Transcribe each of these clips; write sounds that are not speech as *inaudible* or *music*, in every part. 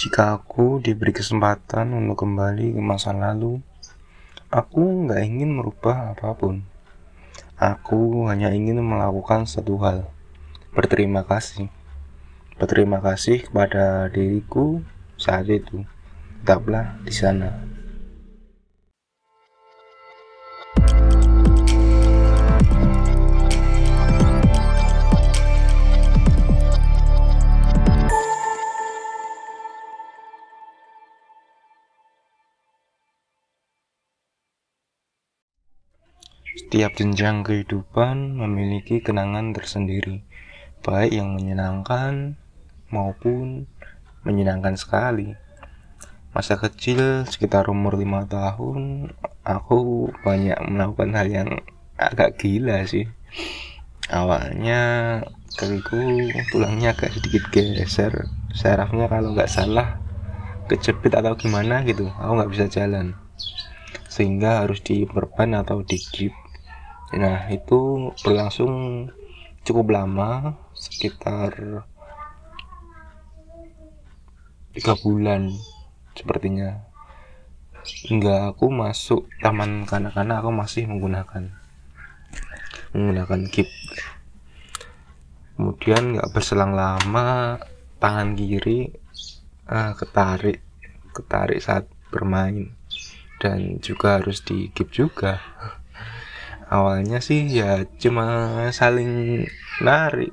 Jika aku diberi kesempatan untuk kembali ke masa lalu, aku nggak ingin merubah apa pun. Aku hanya ingin melakukan satu hal: berterima kasih. Berterima kasih kepada diriku saat itu. Tetaplah di sana. Setiap jenjang kehidupan memiliki kenangan tersendiri, baik yang menyenangkan maupun menyenangkan sekali. Masa kecil sekitar umur lima tahun, aku banyak melakukan hal yang agak gila sih. Awalnya kakiku tulangnya agak sedikit geser, sarafnya kalau nggak salah kejepit atau gimana gitu, aku nggak bisa jalan sehingga harus diperban atau digip nah itu berlangsung cukup lama sekitar tiga bulan sepertinya. Hingga aku masuk taman kanak-kanak aku masih menggunakan menggunakan kip. Kemudian nggak berselang lama tangan kiri uh, ketarik ketarik saat bermain. Dan juga harus digip juga awalnya sih ya cuma saling narik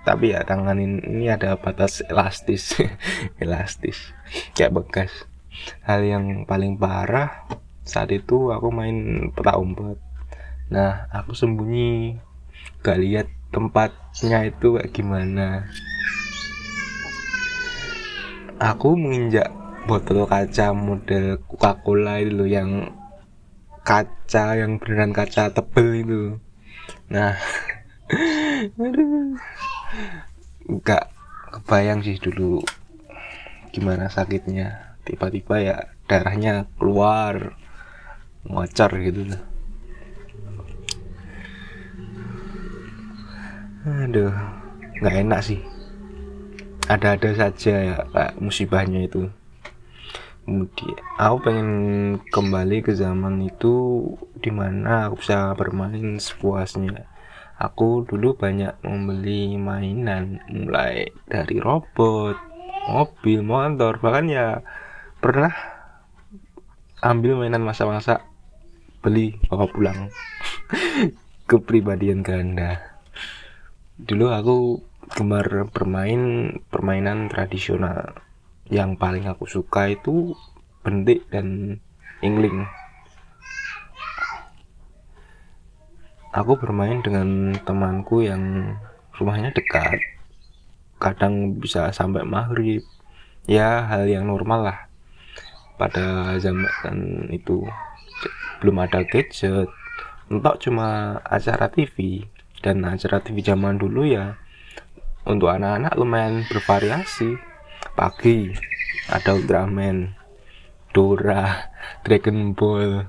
tapi ya tangan ini ada batas elastis. *laughs* Elastis kayak bekas. Hal yang paling parah saat itu aku main peta umpet. Nah aku sembunyi. Gak lihat tempatnya itu kayak gimana. Aku menginjak botol kaca model Coca-Cola itu loh yang kaca yang beneran kaca tebel itu. Nah *laughs* aduh. Nggak kebayang sih dulu gimana sakitnya. Tiba-tiba ya darahnya keluar ngocor gitu loh aduh nggak enak sih. Ada-ada saja ya musibahnya itu kemudian aku pengen kembali ke zaman itu di mana aku bisa bermain sepuasnya. Aku dulu banyak membeli mainan mulai dari robot mobil motor bahkan ya pernah ambil mainan masa-masa beli bawa pulang. *laughs* Kepribadian ganda. Dulu aku gemar bermain permainan tradisional yang paling aku suka itu bendik dan ingling. Aku bermain dengan temanku yang rumahnya dekat. Kadang bisa sampai maghrib. Ya hal yang normal lah. Pada zaman itu belum ada gadget. Untuk cuma acara TV dan acara TV zaman dulu ya untuk anak-anak lumayan bervariasi pagi ada Ultraman Dora Dragon Ball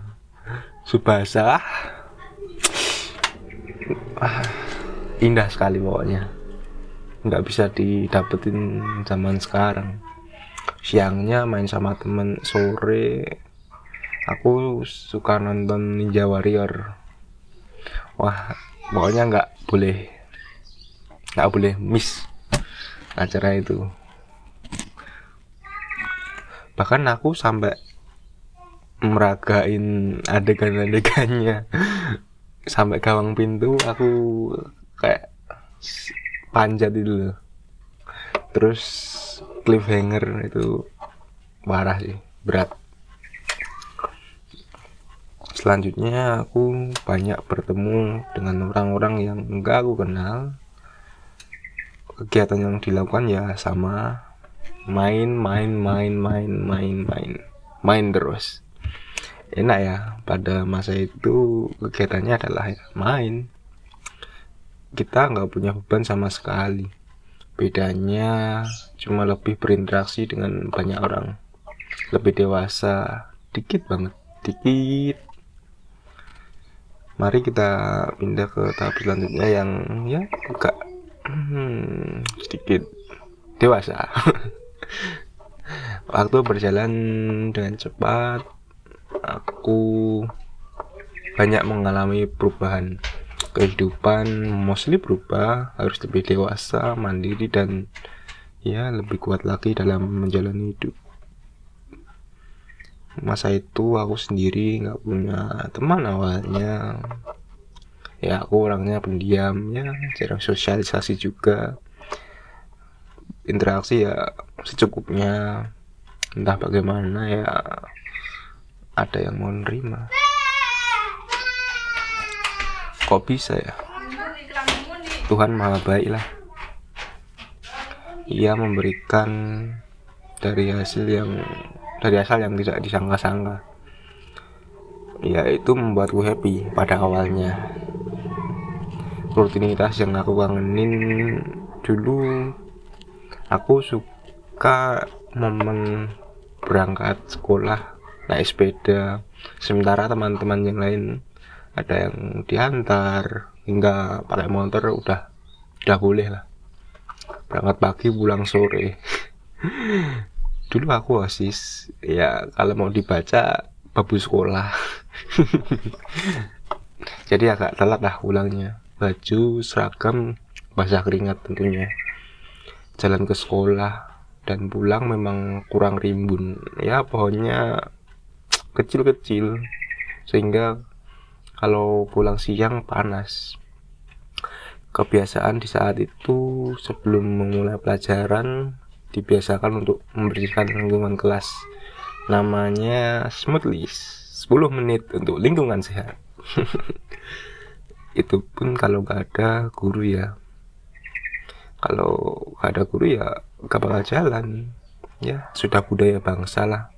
Subasa. Ah, indah sekali pokoknya. Nggak bisa didapetin zaman sekarang. Siangnya main sama temen sore aku suka nonton Ninja Warrior. Wah pokoknya nggak boleh nggak boleh miss acara itu bahkan aku sampai meragain adegan-adegannya. Sampai gawang pintu aku kayak panjat itu loh. Terus cliffhanger itu parah sih berat. Selanjutnya aku banyak bertemu dengan orang-orang yang enggak aku kenal. Kegiatan yang dilakukan ya sama main main main main main main. Main terus. Enak ya pada masa itu kegiatannya adalah ya, main. Kita nggak punya beban sama sekali. Bedanya cuma lebih berinteraksi dengan banyak orang. Lebih dewasa. Dikit banget dikit. Mari kita pindah ke tahap selanjutnya yang ya agak hmm, sedikit dewasa *laughs* waktu berjalan dengan cepat aku banyak mengalami perubahan. Kehidupan mostly berubah harus lebih dewasa mandiri dan ya lebih kuat lagi dalam menjalani hidup. Masa itu aku sendiri nggak punya teman awalnya. Ya aku orangnya pendiam ya jarang sosialisasi juga. Interaksi ya secukupnya. Entah bagaimana ya ada yang mau nerima. Kok bisa ya? Tuhan maha baik lah. Ia memberikan dari hasil yang dari asal yang tidak disangka-sangka. Ya itu membuatku happy pada awalnya. Rutinitas yang aku kangenin dulu aku suka momen berangkat sekolah naik sepeda. Sementara teman-teman yang lain ada yang diantar hingga pakai motor udah udah boleh lah. Berangkat pagi pulang sore. *laughs* Dulu aku osis. Ya kalau mau dibaca babu sekolah. *laughs* Jadi agak telat lah pulangnya. Baju seragam basah keringat tentunya. Jalan ke sekolah dan pulang memang kurang rimbun. Ya pohonnya kecil-kecil. Sehingga kalau pulang siang panas. Kebiasaan di saat itu sebelum memulai pelajaran dibiasakan untuk membersihkan lingkungan kelas. Namanya smooth list. 10 menit untuk lingkungan sehat. *laughs* Itu pun kalau gak ada guru ya. Kalau gak ada guru ya gak bakal jalan. Ya sudah budaya bangsa lah.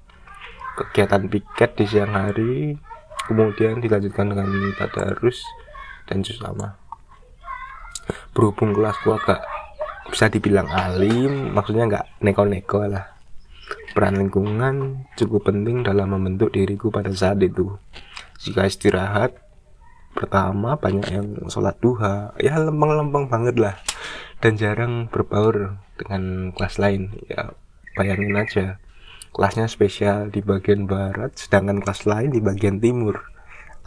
Kegiatan piket di siang hari kemudian dilanjutkan dengan tadarus dan jus lama. Berhubung kelasku agak bisa dibilang alim maksudnya nggak neko-neko lah. Peran lingkungan cukup penting dalam membentuk diriku pada saat itu. Jika istirahat pertama banyak yang sholat duha. Ya lempeng-lempeng banget lah dan jarang berbaur dengan kelas lain. Ya bayangin aja. Kelasnya spesial di bagian barat sedangkan kelas lain di bagian timur.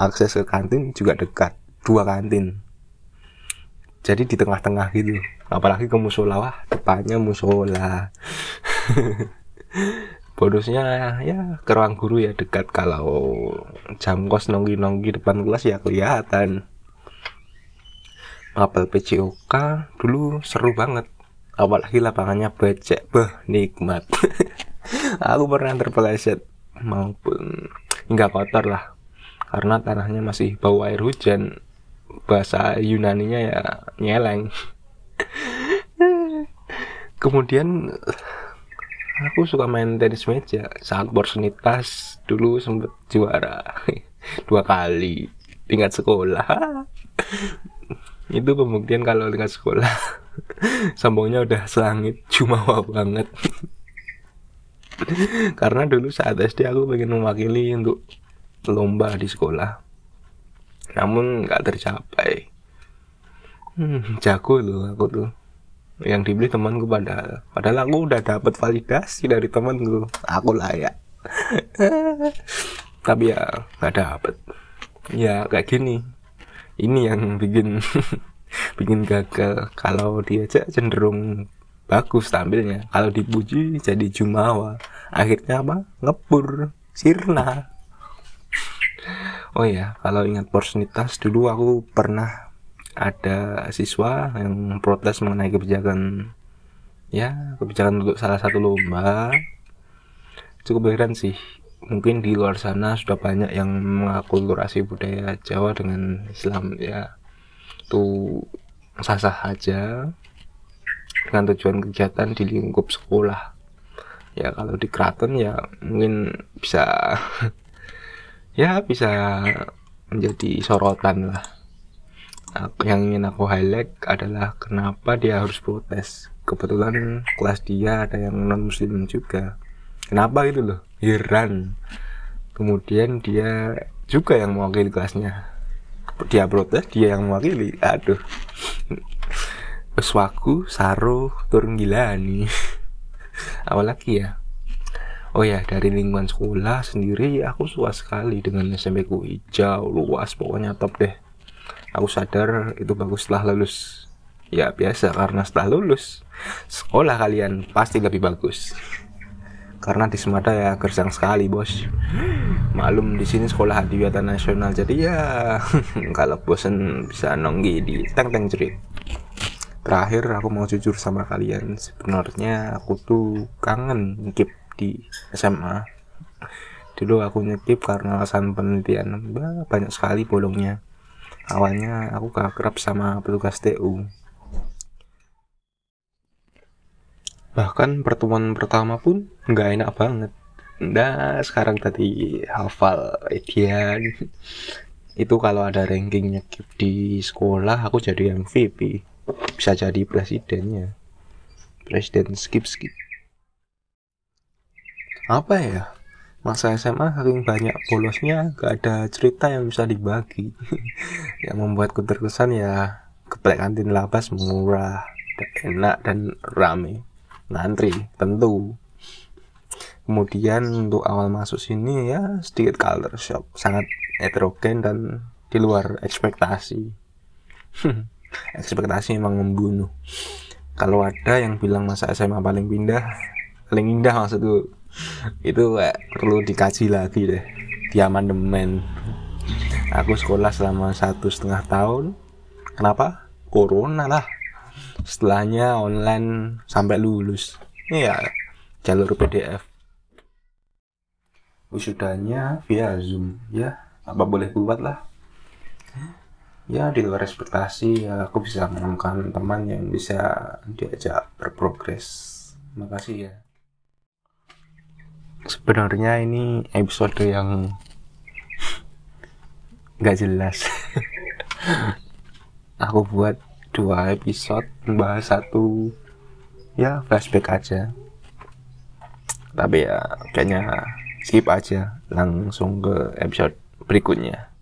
Akses ke kantin juga dekat dua kantin. Jadi di tengah-tengah gitu. Apalagi ke musola wah depannya musola. *laughs* Bonusnya ya ke ruang guru ya dekat. Kalau jam kos nongki-nongki depan kelas ya kelihatan apel PCOK dulu seru banget. Apalagi lapangannya becek beh nikmat. *laughs* Aku pernah terpeleset. Maupun nggak kotor lah. Karena tanahnya masih bau air hujan. Bahasa Yunaninya ya nyeleng. *laughs* Kemudian aku suka main tenis meja. Saat borsenitas dulu sempet juara. *laughs* Dua kali. Tingkat sekolah itu pembuktian kalau tingkat sekolah. *laughs* Sombongnya udah selangit cuma banget. *laughs* Karena dulu saat SD aku pengen mewakili untuk lomba di sekolah. Namun nggak tercapai. Hmm, jago loh aku tuh. Yang dibeli temanku padahal. Padahal aku udah dapat validasi dari temanku. Aku layak. *laughs* Tapi ya nggak dapet. Ya kayak gini ini yang bikin *laughs* bikin gagal. Kalau diajak cenderung bagus tampilnya. Kalau dipuji jadi jumawa. Akhirnya apa? Ngepur sirna. Oh ya kalau ingat porsitas dulu aku pernah ada siswa yang protes mengenai kebijakan ya kebijakan untuk salah satu lomba. Cukup heran sih mungkin di luar sana sudah banyak yang mengakulturasi budaya Jawa dengan Islam ya. Itu sah-sah aja dengan tujuan kegiatan di lingkup sekolah. Ya kalau di keraton ya mungkin bisa *laughs* ya bisa menjadi sorotan lah. Yang ingin aku highlight adalah kenapa dia harus protes. Kebetulan kelas dia ada yang non muslim juga. Kenapa gitu loh heran kemudian dia juga yang mewakili kelasnya. Dia protes dia yang mewakili. Aduh. Peswaku, Saro, turun gila nih. *laughs* Apalagi ya. oh ya dari lingkungan sekolah sendiri aku suka sekali dengan SMP ku. Hijau luas pokoknya top deh. Aku sadar itu bagus setelah lulus. Ya biasa karena setelah lulus sekolah kalian pasti lebih bagus karena di Semada ya gersang sekali bos. Malum di sini sekolah adiwiyata nasional jadi ya *laughs* kalau bosen bisa nonggi di teng teng cerit terakhir aku mau jujur sama kalian sebenarnya aku tuh kangen ngikip di SMA dulu aku nyekip karena alasan penelitian banyak sekali bolongnya. Awalnya aku kerap sama petugas TU bahkan pertemuan pertama pun nggak enak banget. Nah, sekarang tadi hafal Edian itu kalau ada ranking nyekip di sekolah aku jadi MVP bisa jadi presidennya. Presiden skip skip apa ya? Masa SMA saking banyak bolosnya gak ada cerita yang bisa dibagi. *laughs* Yang membuatku terkesan ya keplek kantin lapas murah enak dan rame ngantri tentu. Kemudian untuk awal masuk sini ya sedikit culture shock. Sangat heterogen dan di luar ekspektasi. *laughs* Ekspektasi memang membunuh. Kalau ada yang bilang masa SMA paling pindah paling indah maksudku. Itu kayak perlu dikaji lagi deh di amandemen. Aku sekolah selama satu setengah tahun. Kenapa? Corona lah setelahnya online sampai lulus. Iya jalur PDF wisudanya via zoom ya. Apa boleh buat lah. Ya di luar ekspektasi ya aku bisa menemukan teman yang bisa diajak berprogres. Makasih ya. Sebenarnya ini episode yang *laughs* nggak jelas. *laughs* Aku buat dua episode membahas satu ya flashback aja. Tapi ya kayaknya skip aja langsung ke episode berikutnya